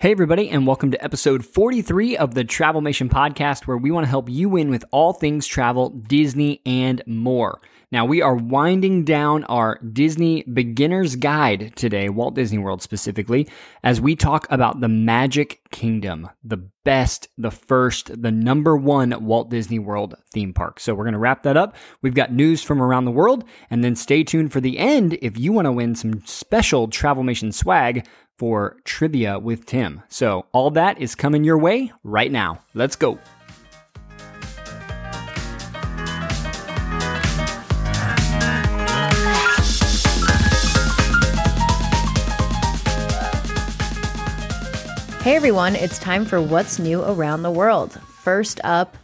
Hey, everybody, and welcome to episode 43 of the Travelmation podcast, where we want to help you win with all things travel, Disney, and more. Now, we are winding down our Disney beginner's guide today, Walt Disney World specifically, as we talk about the Magic Kingdom, the best, the first, the number one Walt Disney World theme park. So, we're going to wrap that up. We've got news from around the world, and then stay tuned for the end if you want to win some special Travelmation swag for trivia with Tim. So, all that is coming your way right now. Let's go. Hey everyone, it's time for what's new around the world. First up,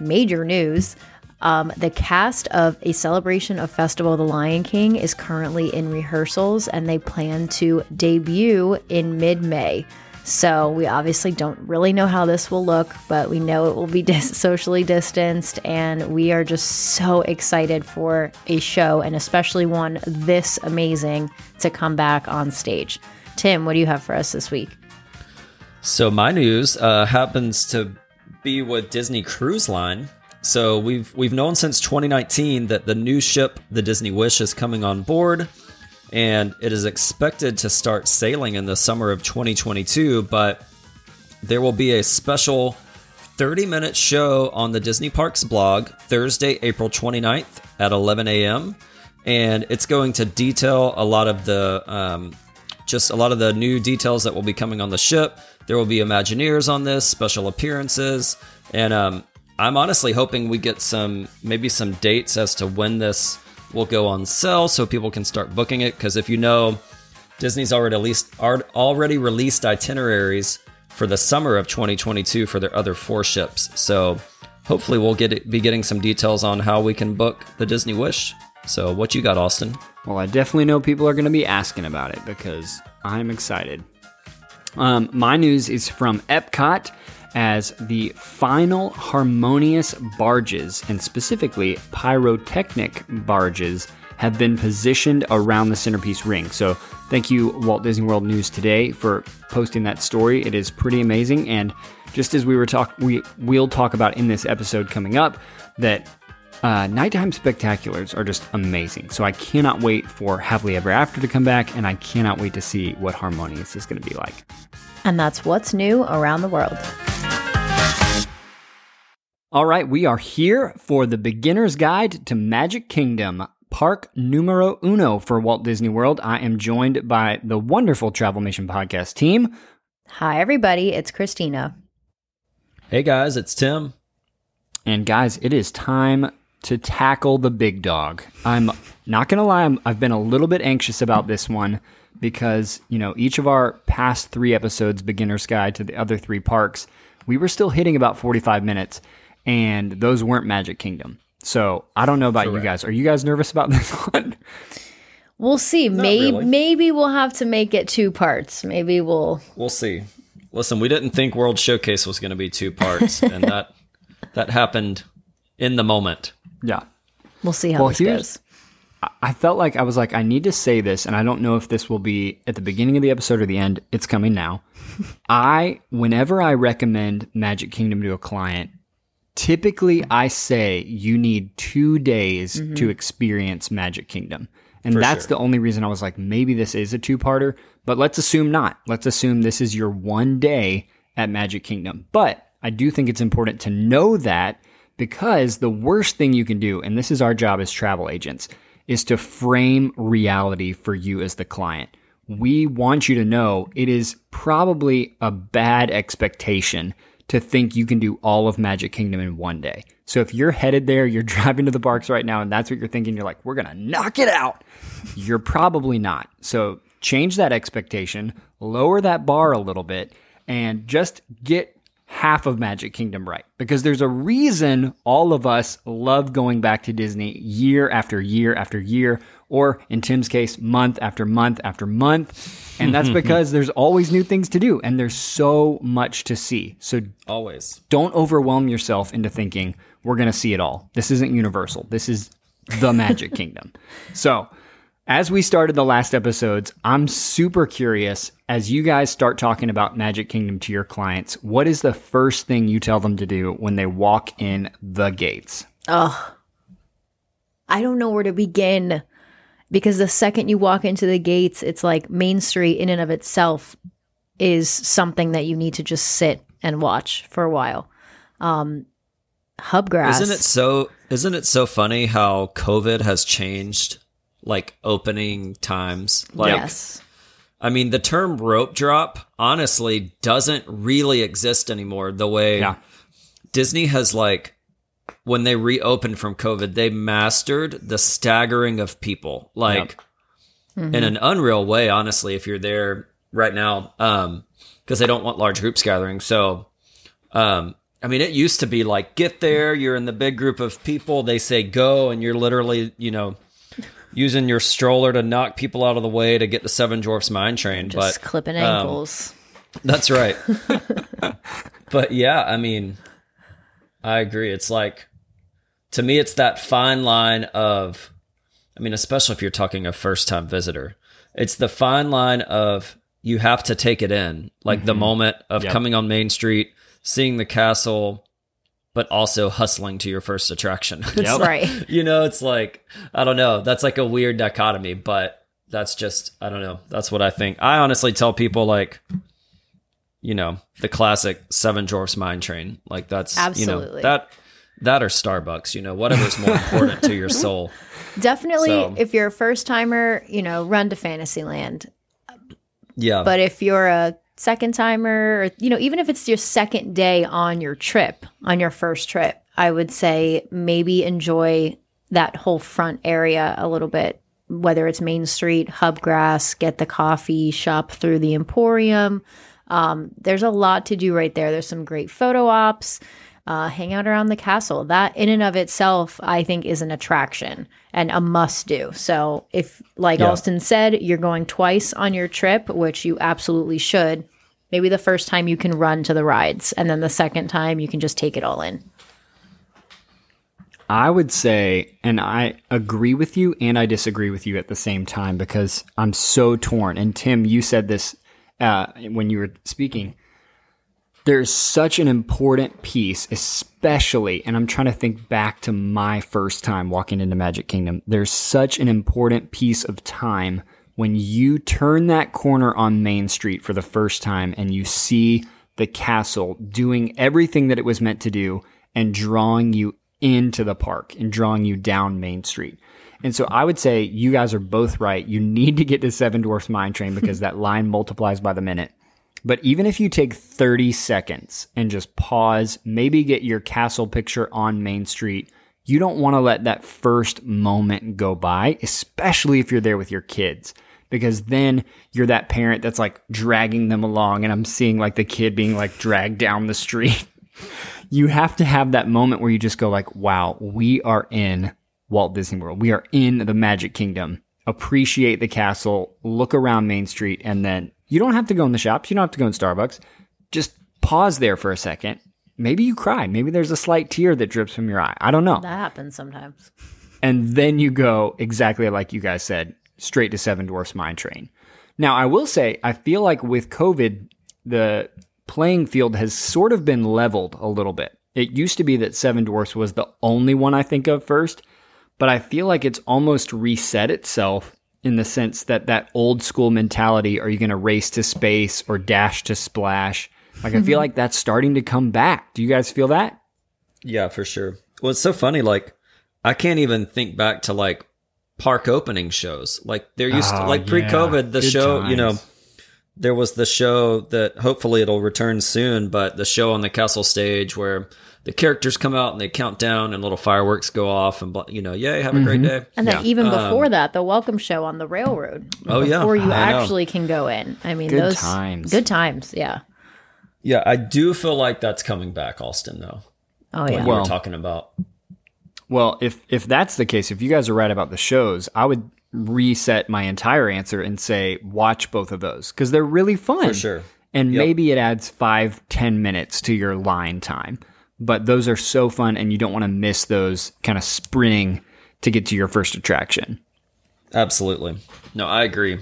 major news. Um, the cast of A Celebration of Festival of the Lion King is currently in rehearsals and they plan to debut in mid May. So, we obviously don't really know how this will look, but we know it will be dis- socially distanced, and we are just so excited for a show, and especially one this amazing, to come back on stage. Tim, what do you have for us this week? So my news uh, happens to be with Disney Cruise Line. So we've we've known since 2019 that the new ship, the Disney Wish, is coming on board, and it is expected to start sailing in the summer of 2022. But there will be a special 30 minute show on the Disney Parks blog Thursday, April 29th at 11 a.m. And it's going to detail a lot of the um, just a lot of the new details that will be coming on the ship. There will be Imagineers on this, special appearances, and um, I'm honestly hoping we get some maybe some dates as to when this will go on sale, so people can start booking it. Because if you know, Disney's already released already released itineraries for the summer of 2022 for their other four ships. So hopefully we'll get be getting some details on how we can book the Disney Wish. So what you got, Austin? Well, I definitely know people are going to be asking about it because I'm excited. Um, my news is from Epcot as the final harmonious barges, and specifically pyrotechnic barges, have been positioned around the centerpiece ring. So, thank you, Walt Disney World News Today, for posting that story. It is pretty amazing. And just as we were talk, we will talk about in this episode coming up, that uh, nighttime spectaculars are just amazing. So I cannot wait for Happily Ever After to come back, and I cannot wait to see what Harmonious is going to be like. And that's what's new around the world. All right, we are here for the beginner's guide to Magic Kingdom, park numero uno for Walt Disney World. I am joined by the wonderful Travelmation podcast team. Hi, everybody. It's Christina. Hey, guys, it's Tim. And guys, it is time to tackle the big dog. I'm not going to lie, i have been a little bit anxious about this one because, you know, each of our past three episodes, Beginner's Guide to the other three parks, we were still hitting about 45 minutes, and those weren't Magic Kingdom. So I don't know about Correct. you guys. Are you guys nervous about this one? We'll see. maybe really. maybe we'll have to make it two parts. Maybe we'll We'll see. Listen, we didn't think World Showcase was going to be two parts, and that that happened in the moment. Yeah. We'll see how well, this goes. I felt like I was like, I need to say this, and I don't know if this will be at the beginning of the episode or the end. It's coming now. I, whenever I recommend Magic Kingdom to a client, typically I say you need two days mm-hmm. to experience Magic Kingdom. And For that's sure. the only reason I was like, maybe this is a two parter, but let's assume not. Let's assume this is your one day at Magic Kingdom. But I do think it's important to know that because the worst thing you can do, and this is our job as travel agents, is to frame reality for you as the client. We want you to know it is probably a bad expectation to think you can do all of Magic Kingdom in one day. So if you're headed there, you're driving to the parks right now, and that's what you're thinking, you're like, we're going to knock it out. You're probably not. So change that expectation, lower that bar a little bit, and just get half of Magic Kingdom right because there's a reason all of us love going back to Disney year after year after year, or in Tim's case, month after month after month. And that's because there's always new things to do and there's so much to see. So, always don't overwhelm yourself into thinking we're going to see it all. This isn't universal, this is the Magic Kingdom. So, As we started the last episodes, I'm super curious as you guys start talking about Magic Kingdom to your clients, what is the first thing you tell them to do when they walk in the gates? Oh, I don't know where to begin because the second you walk into the gates, it's like Main Street in and of itself is something that you need to just sit and watch for a while. Um, Hubgrass. Isn't it so? Isn't it so funny how COVID has changed like opening times? Like, yes. I mean, the term rope drop honestly doesn't really exist anymore. The way Yeah. Disney has like when they reopened from COVID, they mastered the staggering of people, like in an unreal way. Honestly, if you're there right now, um, because they don't want large groups gathering. So, um, I mean, it used to be like get there, you're in the big group of people, they say go, and you're literally, you know. Using your stroller to knock people out of the way to get the Seven Dwarfs Mine Train, Just but clipping um, ankles. that's right. but yeah, I mean, I agree. It's like, to me, it's that fine line of, I mean, especially if you're talking a first time visitor, it's the fine line of you have to take it in, like the mm-hmm. moment of Yep. coming on Main Street, seeing the castle, but also hustling to your first attraction. It's Yep. like- right. you know, it's like, I don't know. That's like a weird dichotomy, but that's just, I don't know. That's what I think. I honestly tell people, like, you know, the classic Seven Dwarfs Mine Train. Like, that's, you Absolutely. know, that, that or Starbucks, you know, whatever's more important to your soul. Definitely, So- if you're a first timer, you know, run to Fantasyland. Yeah. But if you're a second timer, or, you know, even if it's your second day on your trip, on your first trip, I would say maybe enjoy that whole front area a little bit, whether it's Main Street, Hubgrass, get the coffee, shop through the Emporium. Um, there's a lot to do right there. There's some great photo ops. Uh, hang out around the castle. That in and of itself, I think, is an attraction and a must do. So, if, like Yeah. Alston said, you're going twice on your trip, which you absolutely should, maybe the first time you can run to the rides, and then the second time you can just take it all in. I would say, and I agree with you and I disagree with you at the same time because I'm so torn. And Tim, you said this uh, when you were speaking. There's such an important piece, especially, and I'm trying to think back to my first time walking into Magic Kingdom. There's such an important piece of time when you turn that corner on Main Street for the first time and you see the castle doing everything that it was meant to do and drawing you into the park and drawing you down Main Street. And so I would say you guys are both right. You need to get to Seven Dwarfs Mine Train because that line multiplies by the minute. But even if you take 30 seconds and just pause, maybe get your castle picture on Main Street, you don't want to let that first moment go by, especially if you're there with your kids. Because then you're that parent that's like dragging them along, and I'm seeing like the kid being like dragged down the street. you have to have that moment where you just go like, wow, we are in Walt Disney World. We are in the Magic Kingdom. Appreciate the castle, look around Main Street, and then you don't have to go in the shops. You don't have to go in Starbucks. Just pause there for a second. Maybe you cry. Maybe there's a slight tear that drips from your eye. I don't know. That happens sometimes. And then you go exactly like you guys said, straight to Seven Dwarfs Mine Train. Now, I will say, I feel like with COVID, the playing field has sort of been leveled a little bit. It used to be that Seven Dwarfs was the only one I think of first, but I feel like it's almost reset itself in the sense that that old school mentality are you going to race to space or dash to splash? Like, I feel mm-hmm. like that's starting to come back. Do you guys feel that? Yeah, for sure. Well, it's so funny. Like, I can't even think back to like park opening shows. Like, there used to, Oh, like pre COVID, the. Good show, you know, times. There was the show that hopefully it'll return soon, but the show on the castle stage where the characters come out and they count down and little fireworks go off and, you know, yay, have a great mm-hmm. day. And then even um, before that, the welcome show on the railroad. Oh, yeah. Before you I know. actually can go in. I mean, Good those times. Good times. Yeah. Yeah, I do feel like that's coming back, Austin, though. Oh What yeah. you Well- were talking about. Well, if if that's the case, if you guys are right about the shows, I would reset my entire answer and say watch both of those because they're really fun. For sure. And Yep. maybe it adds five, ten minutes to your line time. But those are so fun and you don't want to miss those kind of sprinting to get to your first attraction. Absolutely. No, I agree.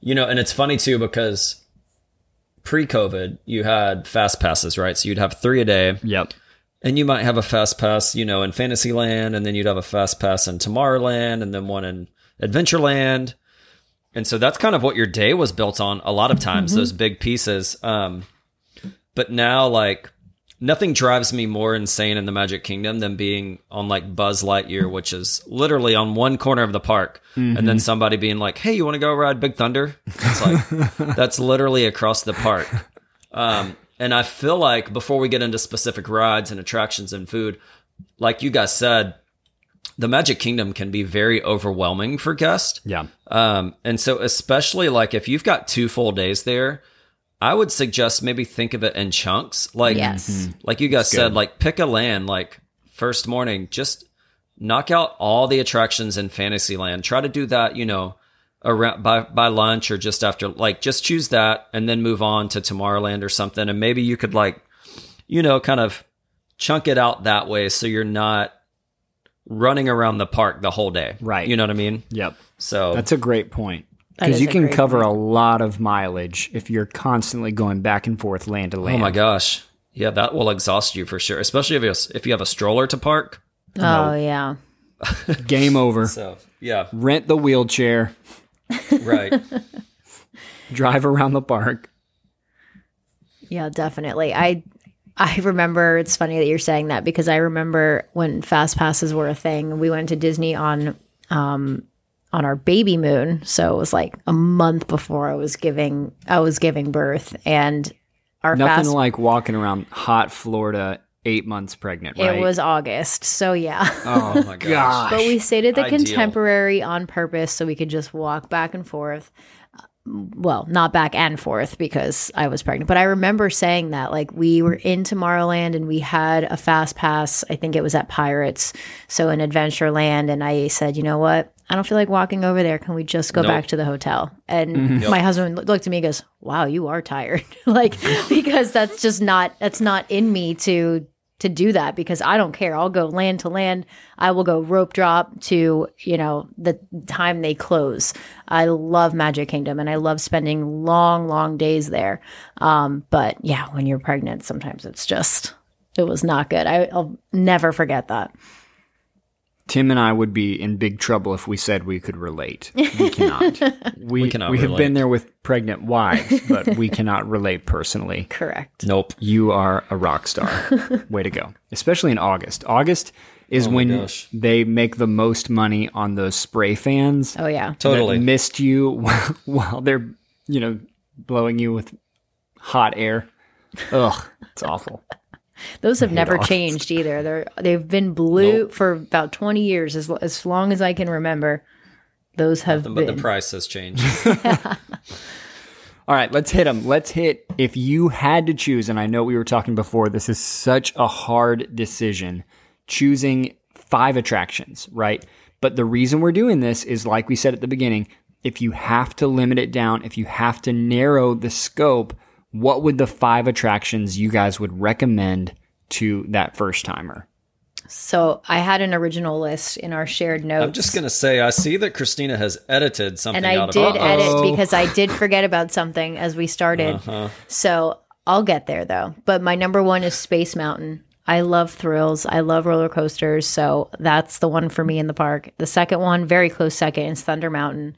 You know, and it's funny too because pre-COVID, you had fast passes, right? So you'd have three a day, Yep. and you might have a fast pass, you know, in Fantasyland, and then you'd have a fast pass in Tomorrowland, and then one in Adventureland. And so that's kind of what your day was built on a lot of times, those big pieces. Um, but now, like, nothing drives me more insane in the Magic Kingdom than being on like Buzz Lightyear, which is literally on one corner of the park, and then somebody being like, "Hey, you want to go ride Big Thunder?" It's like that's literally across the park. Um, and I feel like before we get into specific rides and attractions and food, like you guys said, the Magic Kingdom can be very overwhelming for guests. Yeah. Um, and so especially like if you've got two full days there, I would suggest maybe think of it in chunks. Like, Yes. like you guys good. said, like pick a land, like first morning, just knock out all the attractions in Fantasyland. Try to do that, you know, around by, by lunch or just after, like just choose that and then move on to Tomorrowland or something. And maybe you could like, you know, kind of chunk it out that way. So you're not running around the park the whole day. Right. You know what I mean? Yep. So That's a great point. Because you can great cover a lot of mileage if you're constantly going back and forth land to land. Oh my gosh. Yeah, that will exhaust you for sure, especially if you if you have a stroller to park. Oh yeah. Game over. So, yeah, Rent the wheelchair, right. drive around the park. Yeah, definitely. I I remember it's funny that you're saying that because I remember when fast passes were a thing, we went to Disney on um on our baby moon. So it was like a month before I was giving I was giving birth and our Nothing fast like walking around hot Florida eight months pregnant, right? it was August. So yeah. Oh my gosh. gosh. But we stayed at the Ideal. contemporary on purpose so we could just walk back and forth. Uh, well, not back and forth because I was pregnant, but I remember saying that like we were in Tomorrowland and we had a fast pass. I think it was at Pirates, so in Adventureland, and I said, you know what? I don't feel like walking over there. Can we just go Nope. back to the hotel? And my husband looked at me and goes, "Wow, you are tired." like because that's just not that's not in me to to do that because I don't care. I'll go land to land. I will go rope drop to, you know, the time they close. I love Magic Kingdom and I love spending long, long days there. Um, but yeah, when you're pregnant, sometimes it's just, it was not good. I, I'll never forget that. Tim and I would be in big trouble if we said we could relate. We cannot. We, we, cannot have relate. been there with pregnant wives, but we cannot relate personally. Correct. Nope. You are a rock star. Way to go. Especially in August. August is Oh when gosh. they make the most money on those spray fans Oh, yeah. Totally. that mist you while, while they're, you know, blowing you with hot air. Ugh, it's awful. Those have never August. changed either. They're, they've been blue for about 20 years, as, as long as I can remember. Those have But been. the price has changed. All right, let's hit them. Let's hit if you had to choose, and I know we were talking before, this is such a hard decision choosing five attractions, right? But the reason we're doing this is like we said at the beginning, if you have to limit it down, if you have to narrow the scope, what would the five attractions you guys would recommend to that first timer? so I had an original list in our shared notes. I'm just gonna say, I see that Christina has edited something out of and I out did of it. edit Uh-oh. because I did forget about something as we started. Uh-huh. So I'll get there though. But my number one is Space Mountain. I love thrills. I love roller coasters. So that's the one for me in the park. The second one, very close second, is Thunder Mountain.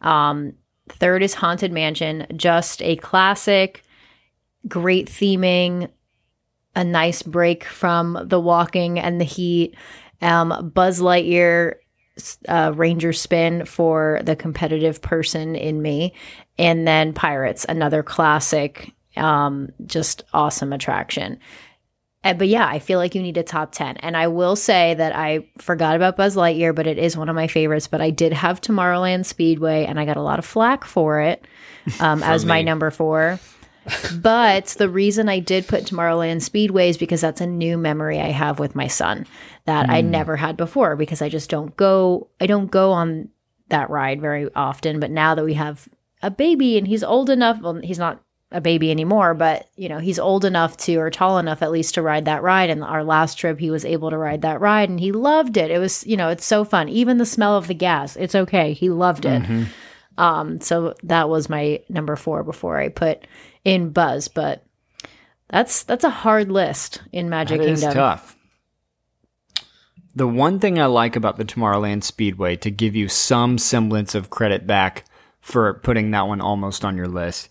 Um, third is Haunted Mansion. Just a classic, great theming, a nice break from the walking and the heat. Um, Buzz Lightyear uh, Ranger spin for the competitive person in me, and then Pirates, another classic, um, just awesome attraction. Uh, but yeah, I feel like you need a top 10. And I will say that I forgot about Buzz Lightyear, but it is one of my favorites. But I did have Tomorrowland Speedway, and I got a lot of flack for it um, as my number four. But the reason I did put Tomorrowland Speedway is because that's a new memory I have with my son that I never had before because I just don't go I don't go on that ride very often. But now that we have a baby and he's old enough, well, he's not a baby anymore, but you know, he's old enough to or tall enough at least to ride that ride. And our last trip, he was able to ride that ride and he loved it. It was, you know, it's so fun. Even the smell of the gas, it's okay. He loved it. Um, so that was my number four before I put in Buzz, but that's that's a hard list in Magic That is Kingdom. tough. The one thing I like about the Tomorrowland Speedway, to give you some semblance of credit back for putting that one almost on your list,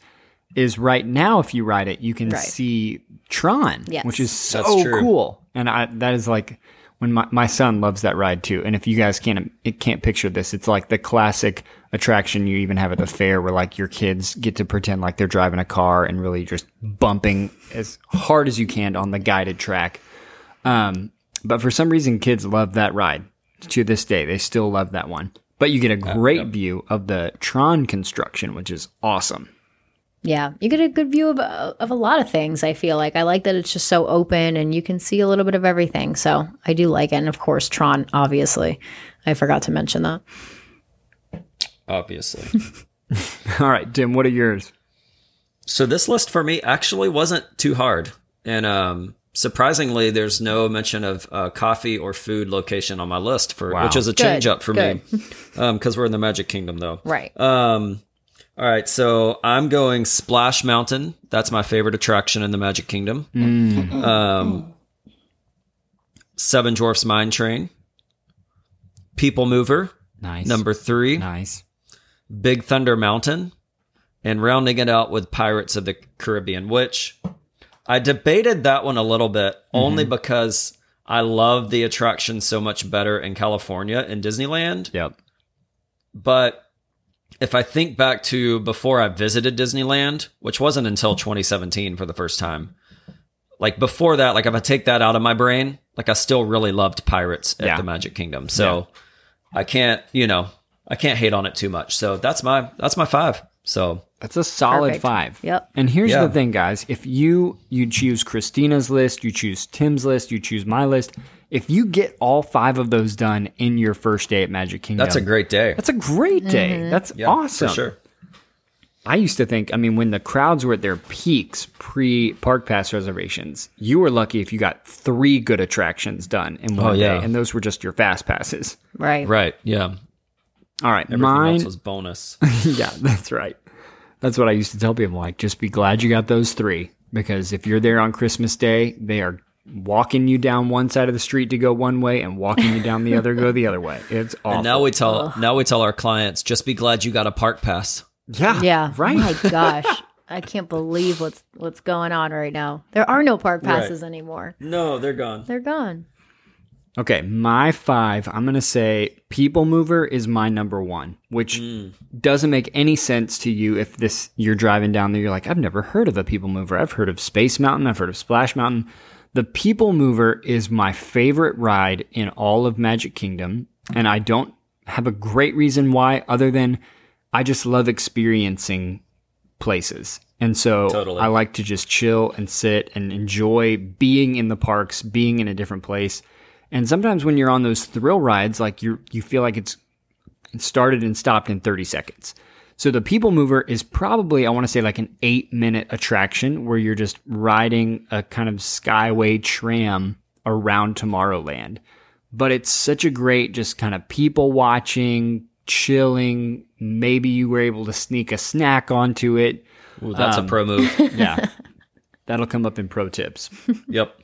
is right now if you ride it, you can Right. see Tron, Yes. which is so cool. And I, that is like when my, my son loves that ride too. And if you guys can't it can't picture this, it's like the classic attraction you even have at the fair where like your kids get to pretend like they're driving a car and really just bumping as hard as you can on the guided track. Um, but for some reason, kids love that ride to this day. They still love that one. But you get a great view of the Tron construction, which is awesome. Yeah, you get a good view of of a lot of things. I feel like I like that it's just so open and you can see a little bit of everything. So I do like it, and of course Tron. Obviously, I forgot to mention that. Obviously. All right, Tim, what are yours? So this list for me actually wasn't too hard, and um, surprisingly, there's no mention of uh, coffee or food location on my list for Wow. which is a change up for good. me, because we're in the Magic Kingdom though. Right. Um, all right, so I'm going Splash Mountain. That's my favorite attraction in the Magic Kingdom. Um, Seven Dwarfs Mine Train, People Mover, Nice. number three. Nice. Big Thunder Mountain, and rounding it out with Pirates of the Caribbean, which I debated that one a little bit only because I love the attraction so much better in California in Disneyland. Yep. But if I think back to before I visited Disneyland, which wasn't until 2017 for the first time, like before that, like if I take that out of my brain, like I still really loved Pirates at Yeah. the Magic Kingdom. So I can't, you know, I can't hate on it too much. So that's my that's my five. So That's a solid Perfect. five. Yep. And here's Yeah. the thing, guys. If you you choose Christina's list, you choose Tim's list, you choose my list. If you get all five of those done in your first day at Magic Kingdom, that's a great day. That's a great day. Mm-hmm. That's Yeah, awesome. for sure. I used to think, I mean, when the crowds were at their peaks pre park pass reservations, you were lucky if you got three good attractions done in oh, one Oh, yeah. day, and those were just your fast passes. Right. Right. Yeah. All right, Everything mine. else was bonus. yeah, that's right. That's what I used to tell people. Like, just be glad you got those three because if you're there on Christmas Day, they are walking you down one side of the street to go one way and walking you down the other go the other way. It's awful. and now we tell now we tell our clients just be glad you got a park pass. yeah, Yeah. Oh right. My gosh. I can't believe what's what's going on right now. There are no park Right. passes anymore. No, they're gone. They're gone. Okay, my five, I'm going to say People Mover is my number one, which hmm. doesn't make any sense to you if this you're driving down there. You're like, I've never heard of a People Mover. I've heard of Space Mountain. I've heard of Splash Mountain. The People Mover is my favorite ride in all of Magic Kingdom. And I don't have a great reason why, other than I just love experiencing places. And so Totally. I like to just chill and sit and enjoy being in the parks, being in a different place. And sometimes when you're on those thrill rides, like you you feel like it's started and stopped in 30 seconds. So the People Mover is probably I want to say like an 8 minute attraction where you're just riding a kind of skyway tram around Tomorrowland. But it's such a great just kind of people watching, chilling, maybe you were able to sneak a snack onto it. Ooh, that's Um, a pro move. Yeah. That'll come up in pro tips. yep.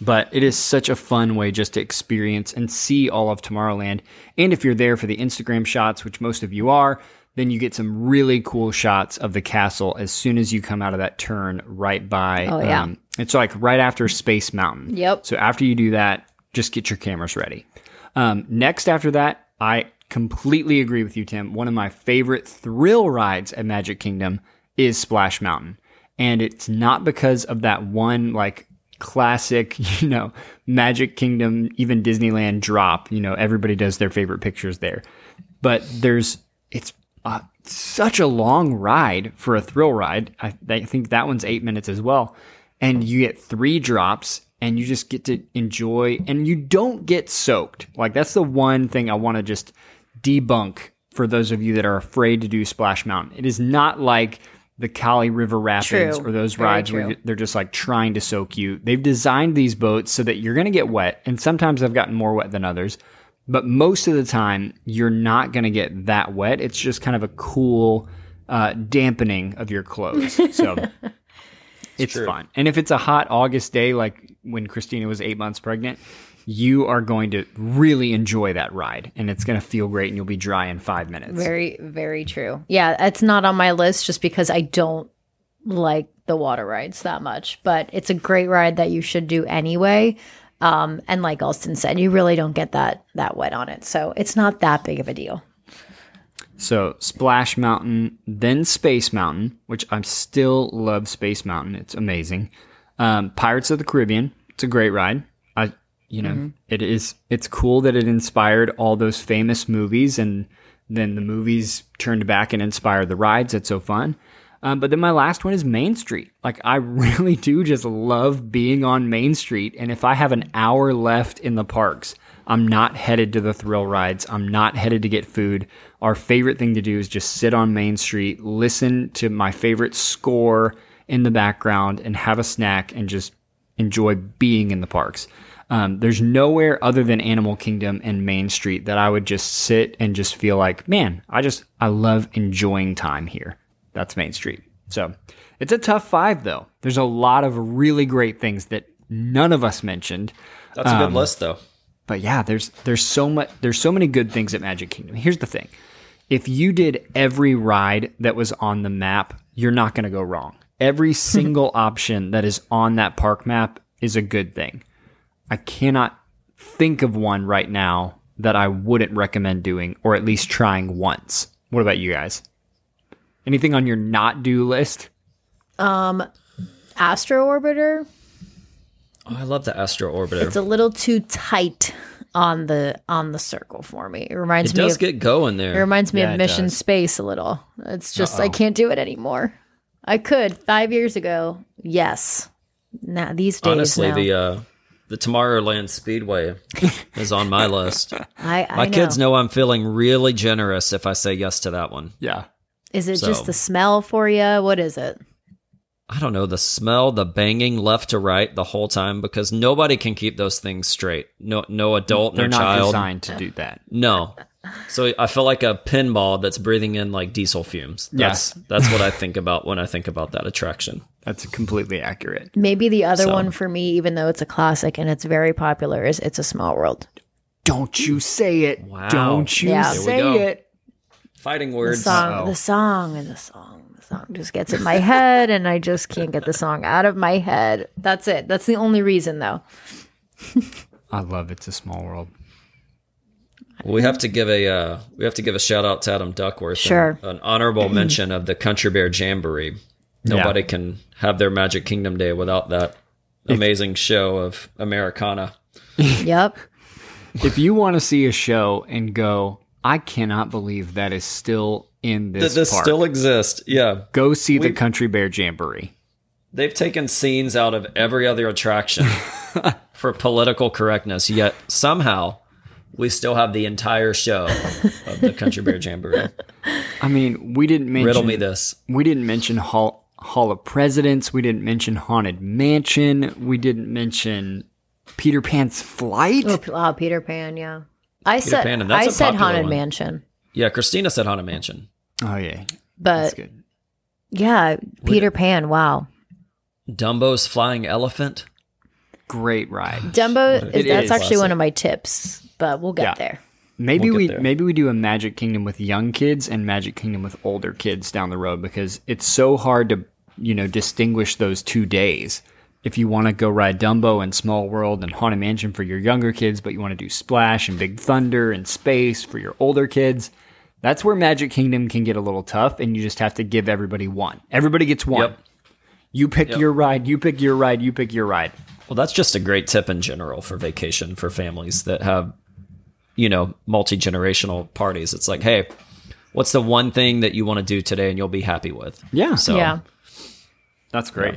But it is such a fun way just to experience and see all of Tomorrowland. And if you're there for the Instagram shots, which most of you are, then you get some really cool shots of the castle as soon as you come out of that turn right by. Oh, yeah. it's like right after Space Mountain. Yep. So after you do that, just get your cameras ready. Um, next, after that, I completely agree with you, Tim. One of my favorite thrill rides at Magic Kingdom is Splash Mountain. And it's not because of that one, like, classic, you know, Magic Kingdom, even Disneyland drop. You know, everybody does their favorite pictures there. But there's, it's uh, such a long ride for a thrill ride. I, I think that one's eight minutes as well. And you get three drops and you just get to enjoy and you don't get soaked. Like that's the one thing I want to just debunk for those of you that are afraid to do Splash Mountain. It is not like the Kali River Rapids True. or those Very rides where true. you- they're just like trying to soak you. They've designed these boats so that you're going to get wet, and sometimes I've gotten more wet than others. But most of the time, you're not going to get that wet. It's just kind of a cool uh, dampening of your clothes. So it's true. fun. And if it's a hot August day, like when Christina was eight months pregnant, you are going to really enjoy that ride, and it's going to feel great, and you'll be dry in five minutes. Very, very true. Yeah, it's not on my list just because I don't like the water rides that much, but it's a great ride that you should do anyway. Um, and like Alston said, you really don't get that that wet on it, so it's not that big of a deal. So Splash Mountain, then Space Mountain, which I still love Space Mountain. It's amazing. Um, Pirates of the Caribbean. It's a great ride. I, you know, it is. It's cool that it inspired all those famous movies, and then the movies turned back and inspired the rides. It's so fun. Um, but then my last one is Main Street. Like I really do just love being on Main Street, and if I have an hour left in the parks, I'm not headed to the thrill rides. I'm not headed to get food. Our favorite thing to do is just sit on Main Street, listen to my favorite score in the background, and have a snack and just enjoy being in the parks. Um, there's nowhere other than Animal Kingdom and Main Street that I would just sit and just feel like, man, I just, I love enjoying time here. That's Main Street. So it's a tough five, though. There's a lot of really great things that none of us mentioned. That's a Um, good list, though. But yeah, there's there's so much there's so many good things at Magic Kingdom. Here's the thing. If you did every ride that was on the map, you're not going to go wrong. Every single option that is on that park map is a good thing. I cannot think of one right now that I wouldn't recommend doing or at least trying once. What about you guys? Anything on your not do list? Um, Astro Orbiter, Oh, I love the Astro Orbiter. it's a little too tight on the on the circle for me. It reminds it me does of get going there. it reminds me Yeah, of Mission does. Space a little. It's just I can't do it anymore. I could five years ago, yes. Now these days, Honestly, no. the uh, the Tomorrowland Speedway is on my list. I, I My know. kids know I'm feeling really generous if I say yes to that one. Yeah. Is it so- just the smell for you? What is it? I don't know, the smell, the banging left to right the whole time because nobody can keep those things straight. No no adult, They're no not child. designed to do that. No. So I feel like a pinball that's breathing in like diesel fumes. That's that's what I think about when I think about that attraction. That's completely accurate. Maybe the other So- one for me, even though it's a classic and it's very popular, is It's a Small World. Don't you say it. Wow. Don't you Yeah. Say it. Fighting The song, Uh-oh. the song, and the song. The song just gets in my head, and I just can't get the song out of my head. That's it. That's the only reason, though. I love It's a Small World. We have to give a uh, we have to give a shout out to Adam Duckworth. and Sure. an honorable mention of the Country Bear Jamboree. Nobody can have their Magic Kingdom Day without that amazing show of Americana. Yep. If you want to see a show and go, I cannot believe that is still in this, Does this park. still exist? Yeah. go see the Country Bear Jamboree. They've taken scenes out of every other attraction for political correctness, yet somehow we still have the entire show of the Country Bear Jamboree. I mean, we didn't mention Riddle me this. we didn't mention Hall Hall of Presidents. We didn't mention Haunted Mansion. We didn't mention Peter Pan's Flight. Oh, oh, Peter Pan. Yeah. I said Pan, and that's I a said popular Haunted one. Mansion, Yeah, Christina said Haunted Mansion. Oh yeah, that's but good. yeah, Peter Pan. Wow. Dumbo's Flying Elephant. Great ride. Dumbo. It that's is. actually one of my tips, but we'll get Yeah. there. Maybe We'll we there. maybe we do a Magic Kingdom with young kids and Magic Kingdom with older kids down the road because it's so hard to you know distinguish those two days. If you want to go ride Dumbo and Small World and Haunted Mansion for your younger kids, but you want to do Splash and Big Thunder and Space for your older kids, that's where Magic Kingdom can get a little tough, and you just have to give everybody one. Everybody gets one. Yep. You pick your ride. You pick your ride. You pick your ride. Well, that's just a great tip in general for vacation for families that have, you know, multi generational parties. It's like, hey, what's the one thing that you want to do today and you'll be happy with? Yeah. So, yeah. That's great.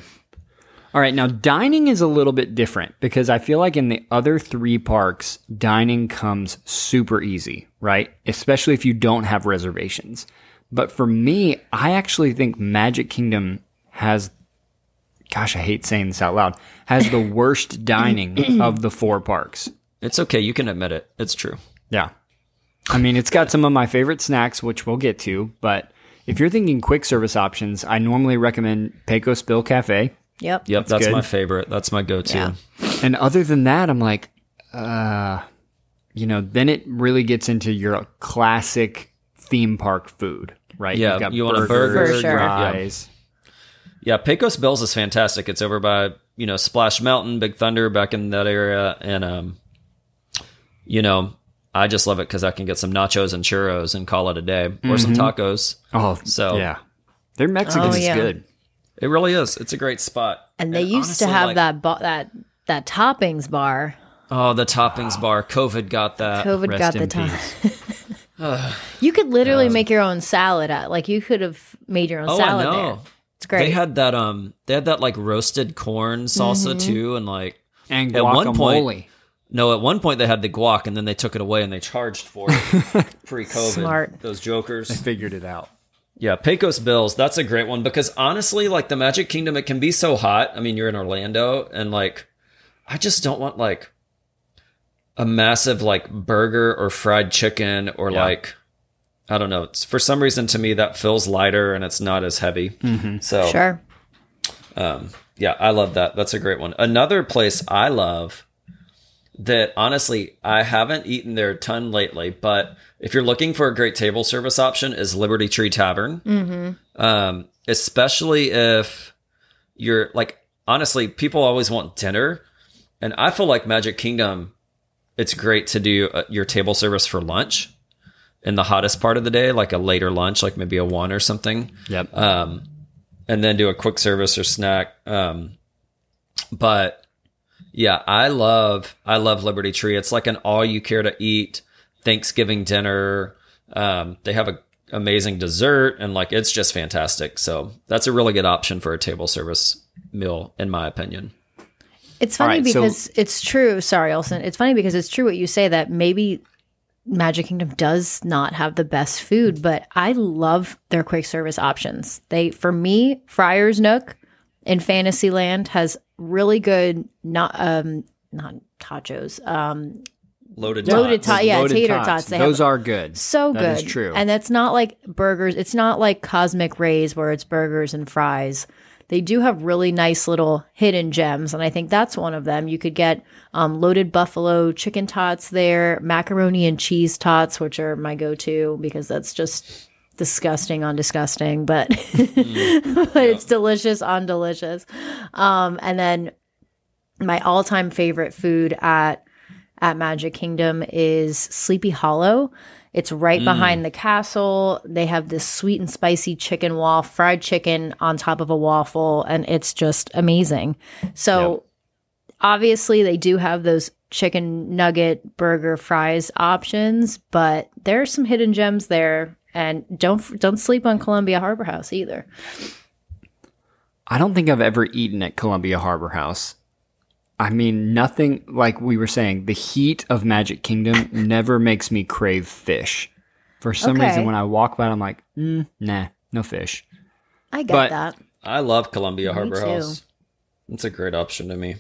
All right, now dining is a little bit different because I feel like in the other three parks, dining comes super easy, right? Especially if you don't have reservations. But for me, I actually think Magic Kingdom has, gosh, I hate saying this out loud, has the worst dining of the four parks. It's okay. You can admit it. It's true. Yeah. I mean, it's got some of my favorite snacks, which we'll get to. But if you're thinking quick service options, I normally recommend Pecos Bill Cafe. Yep. Yep, that's, good. my favorite. That's my go-to. Yeah. And other than that, I'm like, uh, you know, then it really gets into your classic theme park food, right? Yeah, You've got you want a burger, For sure. fries. Yeah, Pecos Bills is fantastic. It's over by you know Splash Mountain, Big Thunder, back in that area, and um, you know, I just love it because I can get some nachos and churros and call it a day, or some tacos. Oh, So- yeah, their Mexican Oh, is yeah. good. It really is. It's a great spot. And they used to have like- that bo- that that toppings bar. Oh, the toppings bar. COVID got that. COVID Rest got in the top. You could literally make your own salad at like you could have made your own oh, salad I know. there. It's great. They had that. Um, they had that like roasted corn salsa Mm-hmm. too, and like And At one point- guacamole. No, at one point they had the guac, and then they took it away and they charged for it pre-COVID. Smart. Those jokers. They Figured it out. Yeah, Pecos Bills. That's a great one because honestly, like the Magic Kingdom, it can be so hot. I mean, you're in Orlando, and like, I just don't want like a massive like burger or fried chicken or Yeah. like. I don't know. It's, for some reason, to me, that feels lighter and it's not as heavy. So, sure. um, yeah, I love that. That's a great one. Another place I love that honestly I haven't eaten there a ton lately, but if you're looking for a great table service option, is Liberty Tree Tavern. Mm-hmm. Um, especially if you're like honestly, people always want dinner, and I feel like Magic Kingdom. It's great to do uh, your table service for lunch in the hottest part of the day, like a later lunch, like maybe a one or something Yep. um, and then do a quick service or snack. Um, but yeah, I love I love Liberty Tree. It's like an all you care to eat Thanksgiving dinner. Um, they have a amazing dessert and like it's just fantastic. So that's a really good option for a table service meal, in my opinion. It's funny right, so- because it's true. Sorry, Olson. It's funny because it's true what you say that maybe Magic Kingdom does not have the best food, but I love their quick service options. They, for me, Friar's Nook in Fantasyland has really good not um not tachos um Loaded Loaded tots. tot- yeah, Loaded tater tots. They have- Those are good. so good. That is true. And that's not like burgers. It's not like Cosmic Rays where it's burgers and fries. They do have really nice little hidden gems, and I think that's one of them. You could get um, loaded buffalo chicken tots there, macaroni and cheese tots, which are my go-to because that's just disgusting on disgusting, but but it's delicious on delicious. Um, and then my all-time favorite food at at Magic Kingdom is Sleepy Hollow. It's right mm. behind the castle. They have this sweet and spicy chicken waffle, fried chicken on top of a waffle, and it's just amazing. So, obviously, they do have those chicken nugget burger fries options, but there are some hidden gems there. And don't don't sleep on Columbia Harbor House either. I don't think I've ever eaten at Columbia Harbor House. I mean, nothing like we were saying, the heat of Magic Kingdom never makes me crave fish. For some Okay. reason, when I walk by, I'm like, mm, nah, no fish. I get But- that. I love Columbia Harbor too. House. It's a great option to me.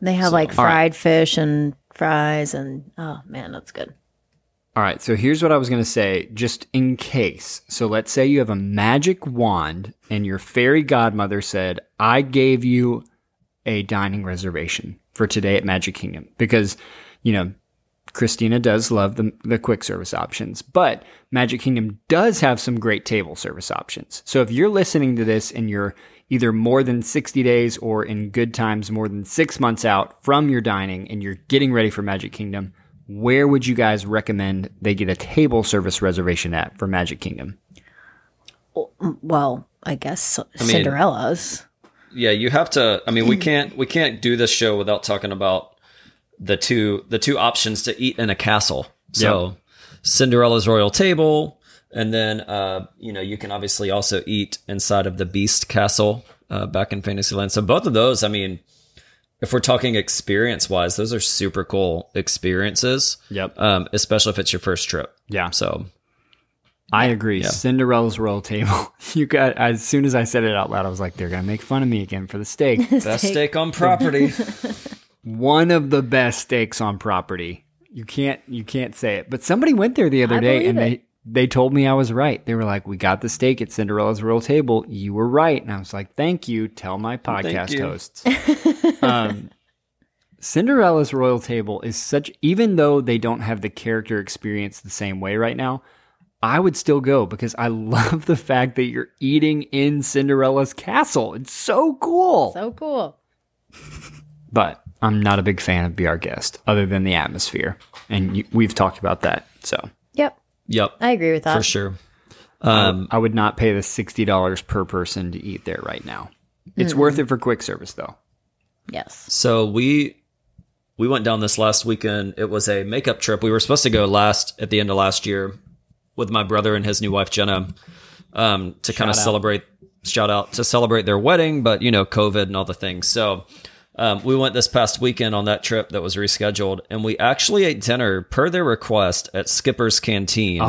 They have like all right. fried fish and fries, and oh man, that's good. All right, so here's what I was going to say, just in case. So let's say you have a magic wand and your fairy godmother said, I gave you a dining reservation for today at Magic Kingdom. Because, you know, Christina does love the, the quick service options, but Magic Kingdom does have some great table service options. So if you're listening to this and you're either more than 60 days or in good times more than six months out from your dining and you're getting ready for Magic Kingdom, where would you guys recommend they get a table service reservation at for Magic Kingdom? Well, I guess mean- Cinderella's. Yeah you have to i mean we can't we can't do this show without talking about the two the two options to eat in a castle so cinderella's royal table and then uh you know you can obviously also eat inside of the beast castle uh, back in fantasyland so both of those i mean if we're talking experience wise those are super cool experiences Yep. um especially if it's your first trip Yeah. so I agree. Cinderella's royal table. You got as soon as I said it out loud, I was like, they're gonna make fun of me again for the steak. Best steak on property. One of the best steaks on property. You can't you can't say it. But somebody went there the other I day and it. they they told me I was right. They were like, "We got the steak at Cinderella's royal table. You were right." And I was like, "Thank you. Tell my podcast you. hosts." um, Cinderella's royal table is such even though they don't have the character experience the same way right now, I would still go because I love the fact that you're eating in Cinderella's castle. It's so cool. So cool. but I'm not a big fan of Be Our Guest other than the atmosphere. And you, we've talked about that. So Yep. yep, I agree with that. for sure. Um, I would not pay the $60 per person to eat there right now. It's worth it for quick service though. Yes. So we we went down this last weekend. It was a makeup trip. We were supposed to go last at the end of last year with my brother and his new wife Jenna um, to kind of celebrate shout out to celebrate their wedding, but you know COVID and all the things. So um, we went this past weekend on that trip that was rescheduled, and we actually ate dinner per their request at Skipper's Canteen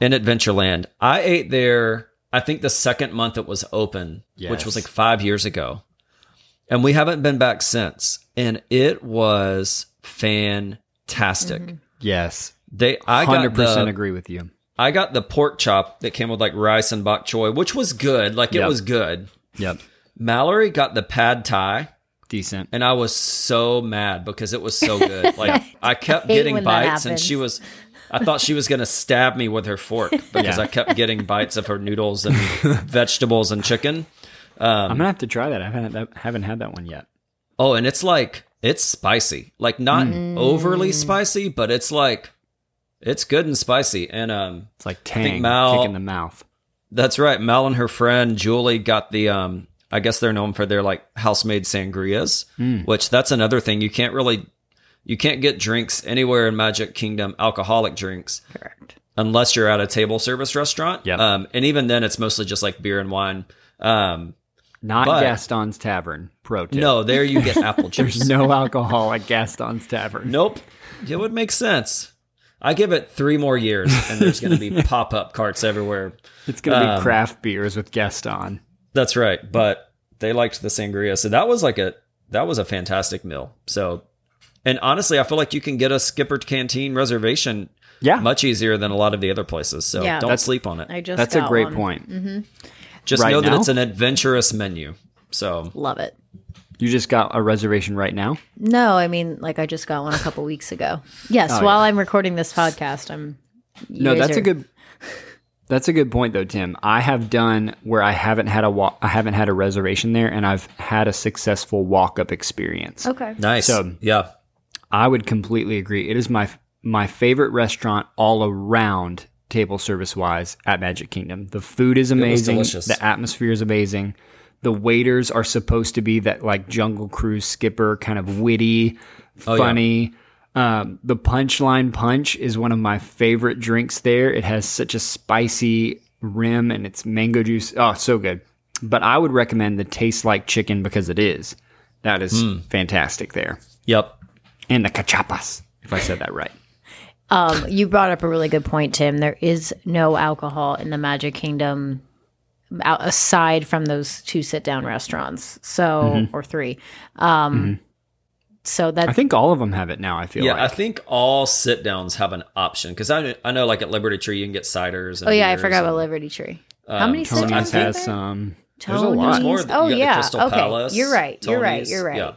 in Adventureland. I ate there. I think the second month it was open, which was like five years ago and we haven't been back since and it was fantastic Yes. They i 100% the agree with you. i got the pork chop that came with like rice and bok choy which was good like it Yep. was good Yep. mallory got the pad thai Decent. and i was so mad because it was so good like i kept hate getting bites and she was I thought she was going to stab me with her fork because Yeah. I kept getting bites of her noodles and vegetables and chicken. I'm going to have to try that. I haven't, that, haven't had that one yet. Oh, and it's like it's spicy. Like not Mm. overly spicy, but it's like it's good and spicy. And um It's like tang, Mal- kick in the mouth. that's right. Mal and her friend Julie got the um I guess they're known for their like house-made sangrias, Mm. which that's another thing you can't really you can't get drinks anywhere in Magic Kingdom, alcoholic drinks, Correct. unless you're at a table service restaurant. Yep. Um and even then it's mostly just like beer and wine. Um Not But- Gaston's Tavern. Pro tip. no, there you get apple juice. There's no alcohol at Gaston's Tavern. Nope. It would make sense. I give it three more years and there's going to be pop up carts everywhere. It's going to be Um, craft beers with Gaston. That's right. But they liked the sangria. So that was like a, that was a fantastic meal. So, and honestly, I feel like you can get a Skipper Canteen reservation Yeah. much easier than a lot of the other places. So Yeah. don't That's- sleep on it. I just That's a got great one. point. Just right know that it's an adventurous menu. So Love it. You just got a reservation right now? No, I mean, like I just got one a couple weeks ago. Yes, Oh, while I'm recording this podcast, I'm. No, that's are- a good. That's a good point, though, Tim. I have done where I haven't had a wa- I haven't had a reservation there, and I've had a successful walk up experience. Okay. nice. So- yeah. I would completely agree. It is my my favorite restaurant all around table service wise at Magic Kingdom. The food is amazing. delicious. The atmosphere is amazing. The waiters are supposed to be that like Jungle Cruise skipper kind of witty, Oh, yeah. funny. Um, the punchline punch is one of my favorite drinks there. It has such a spicy rim and it's mango juice. Oh, so good. But I would recommend the taste like chicken because it is. That is Hmm. fantastic there Yep. and the cachapas, if I said that right. Um, you brought up a really good point, Tim. There is no alcohol in the Magic Kingdom out, aside from those two sit down restaurants. So, or three. Um, So Mm-hmm. I think all of them have it now. I feel Yeah, I think all sit downs have an option because I, I know like at Liberty Tree you can get ciders. And oh yeah, I forgot and- about Liberty Tree. How Um, many sit Tony's downs Tony's has there? some. There's a Tony's. lot. more. You Oh the yeah. Crystal okay, Palace, you're right. You're right. You're right. Yeah.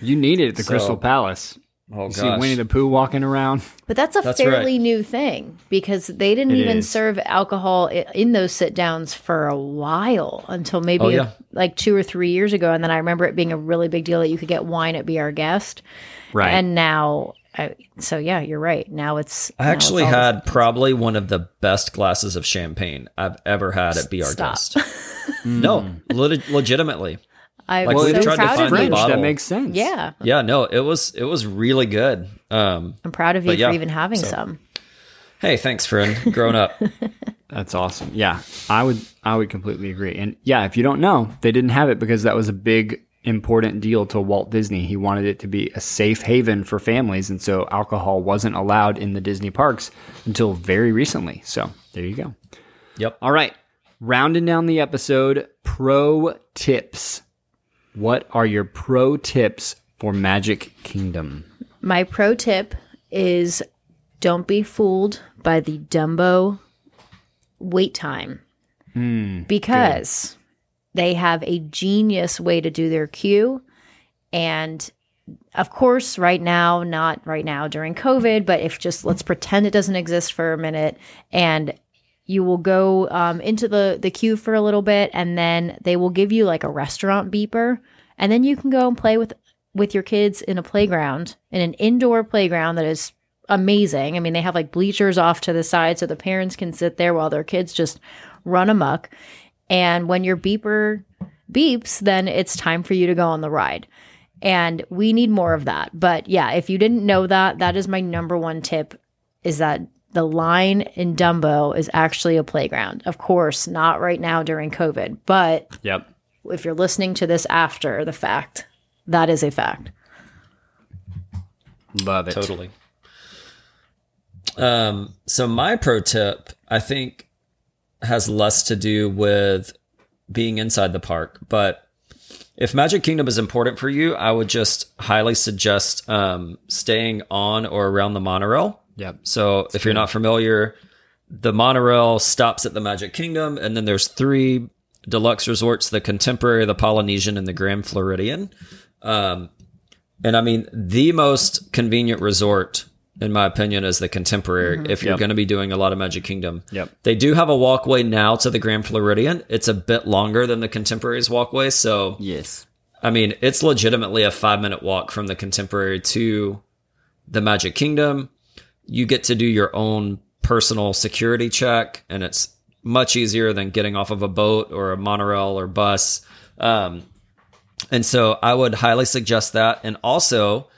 You need it at the So- Crystal Palace. Oh You see. Winnie the Pooh walking around. But that's a That's fairly right. new thing because they didn't It even is. serve alcohol in those sit downs for a while until maybe Oh, yeah. like two or three years ago. And then I remember it being a really big deal that you could get wine at Be Our Guest. Right. And now, I, so yeah, you're right. Now it's. I now actually all had probably one of the best glasses of champagne I've ever had at Be Our Stop. Guest. no, le- legitimately. I'm like, so we've tried to proud find of the you. Bottle. That makes sense. Yeah, Yeah, no, it was it was really good. Um, I'm proud of you yeah, for even having so- some. hey, thanks, friend. Grown up. That's awesome. Yeah, I would I would completely agree. And yeah, if you don't know, they didn't have it because that was a big important deal to Walt Disney. He wanted it to be a safe haven for families, and so alcohol wasn't allowed in the Disney parks until very recently. So There you go. Yep. All right. Rounding down the episode, pro tips. What are your pro tips for Magic Kingdom? My pro tip is don't be fooled by the Dumbo wait time hmm, because they have a genius way to do their queue. And of course, right now, not right now during COVID, but if just let's pretend it doesn't exist for a minute and you will go um, into the, the queue for a little bit and then they will give you like a restaurant beeper. And then you can go and play with with your kids in a playground in an indoor playground that is amazing. I mean they have like bleachers off to the side so the parents can sit there while their kids just run amok. And when your beeper beeps then it's time for you to go on the ride. And we need more of that. But yeah if you didn't know that that is my number one tip is that the line in dumbo is actually a playground of course not right now during covid but Yep. if you're listening to this after the fact, that is a fact. Love it. Totally. Um, so my pro tip, I think, has less to do with being inside the park, but if Magic Kingdom is important for you, I would just highly suggest um, staying on or around the monorail. Yep. So if you're not familiar, the monorail stops at the Magic Kingdom, and then there's three deluxe resorts: the Contemporary, the Polynesian, and the Grand Floridian. Um, and I mean, the most convenient resort, in my opinion, is the Contemporary. If you're Yep. going to be doing a lot of Magic Kingdom, Yep. they do have a walkway now to the Grand Floridian. It's a bit longer than the Contemporary's walkway, so Yes. I mean, it's legitimately a five minute walk from the contemporary to the Magic Kingdom. You get to do your own personal security check, and it's much easier than getting off of a boat or a monorail or bus. Um, and so I would highly suggest that. And also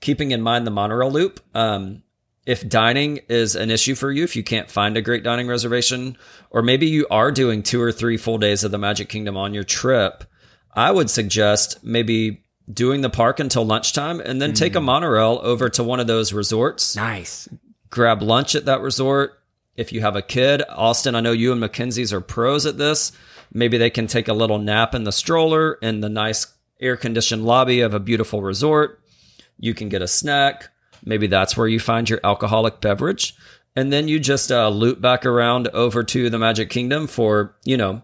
keeping in mind the monorail loop. Um, if dining is an issue for you, if you can't find a great dining reservation, or maybe you are doing two or three full days of the Magic Kingdom on your trip, I would suggest maybe doing the park until lunchtime and then take a monorail over to one of those resorts, Nice. grab lunch at that resort. If you have a kid, Austin, I know you and Mackenzie's are pros at this. Maybe they can take a little nap in the stroller in the nice air conditioned lobby of a beautiful resort. You can get a snack. Maybe that's where you find your alcoholic beverage. And then you just uh, loop back around over to the Magic Kingdom for, you know,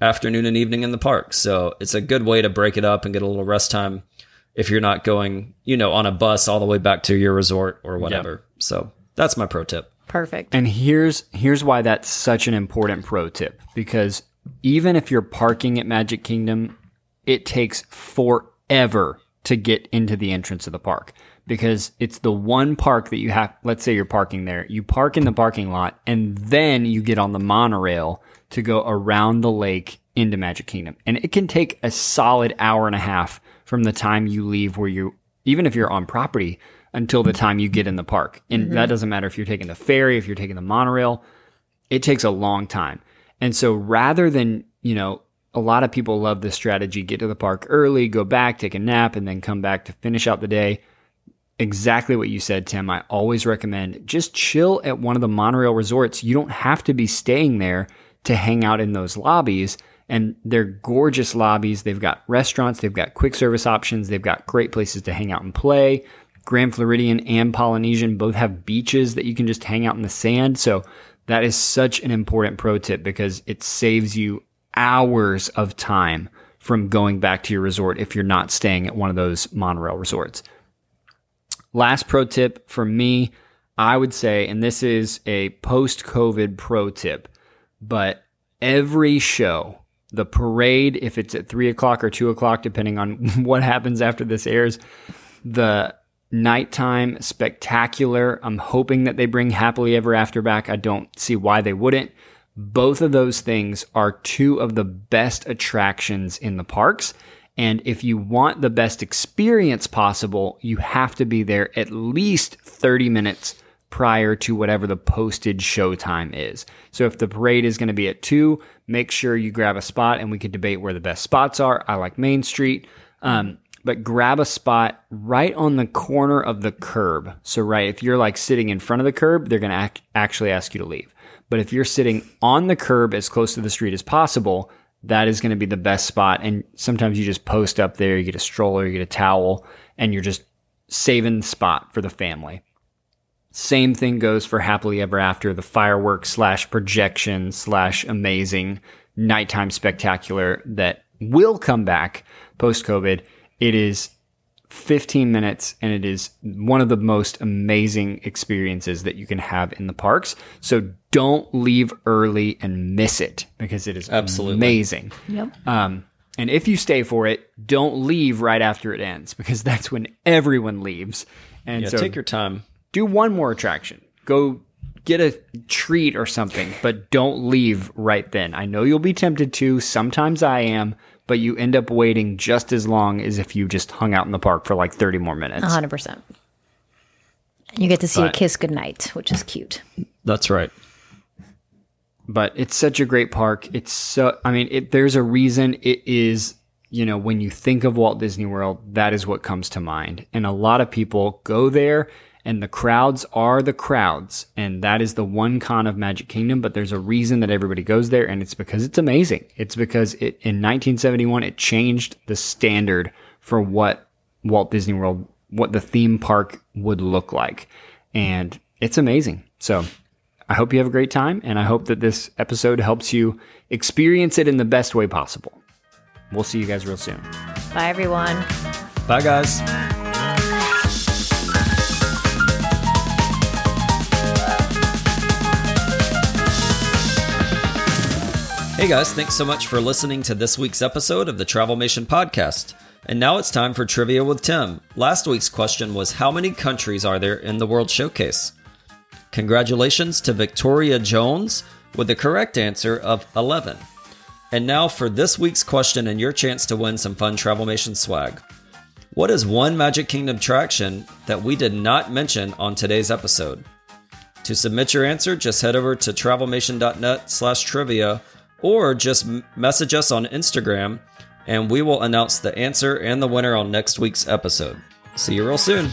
afternoon and evening in the park. So it's a good way to break it up and get a little rest time if you're not going, you know, on a bus all the way back to your resort or whatever. So that's my pro tip. Perfect. And here's here's why that's such an important pro tip because even if you're parking at Magic Kingdom, it takes forever to get into the entrance of the park because it's the one park that you have let's say you're parking there. You park in the parking lot and then you get on the monorail to go around the lake into Magic Kingdom. And it can take a solid hour and a half from the time you leave where you even if you're on property until the time you get in the park. And mm-hmm. that doesn't matter if you're taking the ferry, if you're taking the monorail, it takes a long time. And so rather than, you know, a lot of people love this strategy get to the park early, go back, take a nap, and then come back to finish out the day. Exactly what you said, Tim. I always recommend just chill at one of the monorail resorts. You don't have to be staying there to hang out in those lobbies. And they're gorgeous lobbies. They've got restaurants, they've got quick service options, they've got great places to hang out and play. Grand Floridian and Polynesian both have beaches that you can just hang out in the sand. So that is such an important pro tip because it saves you hours of time from going back to your resort if you're not staying at one of those monorail resorts. Last pro tip for me, I would say, and this is a post COVID pro tip, but every show, the parade, if it's at three o'clock or two o'clock, depending on what happens after this airs, the nighttime spectacular. I'm hoping that they bring Happily Ever After back. I don't see why they wouldn't. Both of those things are two of the best attractions in the parks. And if you want the best experience possible, you have to be there at least 30 minutes prior to whatever the posted show time is. So if the parade is going to be at 2, make sure you grab a spot and we could debate where the best spots are. I like Main Street. Um, but grab a spot right on the corner of the curb. So, right, if you're like sitting in front of the curb, they're going to ac- actually ask you to leave. But if you're sitting on the curb as close to the street as possible, that is going to be the best spot. And sometimes you just post up there, you get a stroller, you get a towel, and you're just saving the spot for the family. Same thing goes for Happily Ever After, the fireworks slash projection slash amazing nighttime spectacular that will come back post COVID. It is 15 minutes and it is one of the most amazing experiences that you can have in the parks. So don't leave early and miss it because it is Absolutely. amazing. Yep. Um, and if you stay for it, don't leave right after it ends because that's when everyone leaves. And Yeah, so take your time. Do one more attraction. Go get a treat or something, but don't leave right then. I know you'll be tempted to. Sometimes I am, but you end up waiting just as long as if you just hung out in the park for like 30 more minutes. 100%. And you get to see a kiss goodnight, which is cute. That's right. but it's such a great park. It's so, I mean, it, there's a reason it is, you know, when you think of Walt Disney World, that is what comes to mind. And a lot of people go there and the crowds are the crowds. And that is the one con of Magic Kingdom, but there's a reason that everybody goes there. And it's because it's amazing. It's because it, in 1971, it changed the standard for what Walt Disney World, what the theme park would look like. And it's amazing. So I hope you have a great time, and I hope that this episode helps you experience it in the best way possible. We'll see you guys real soon. Bye, everyone. Bye, guys. Hey guys, thanks so much for listening to this week's episode of the Travel Travelmation Podcast. And now it's time for Trivia with Tim. Last week's question was How many countries are there in the World Showcase? Congratulations to Victoria Jones with the correct answer of 11. And now for this week's question and your chance to win some fun Travel Travelmation swag. What is one Magic Kingdom attraction that we did not mention on today's episode? To submit your answer, just head over to travelmation.net slash trivia or just message us on Instagram and we will announce the answer and the winner on next week's episode. See you real soon.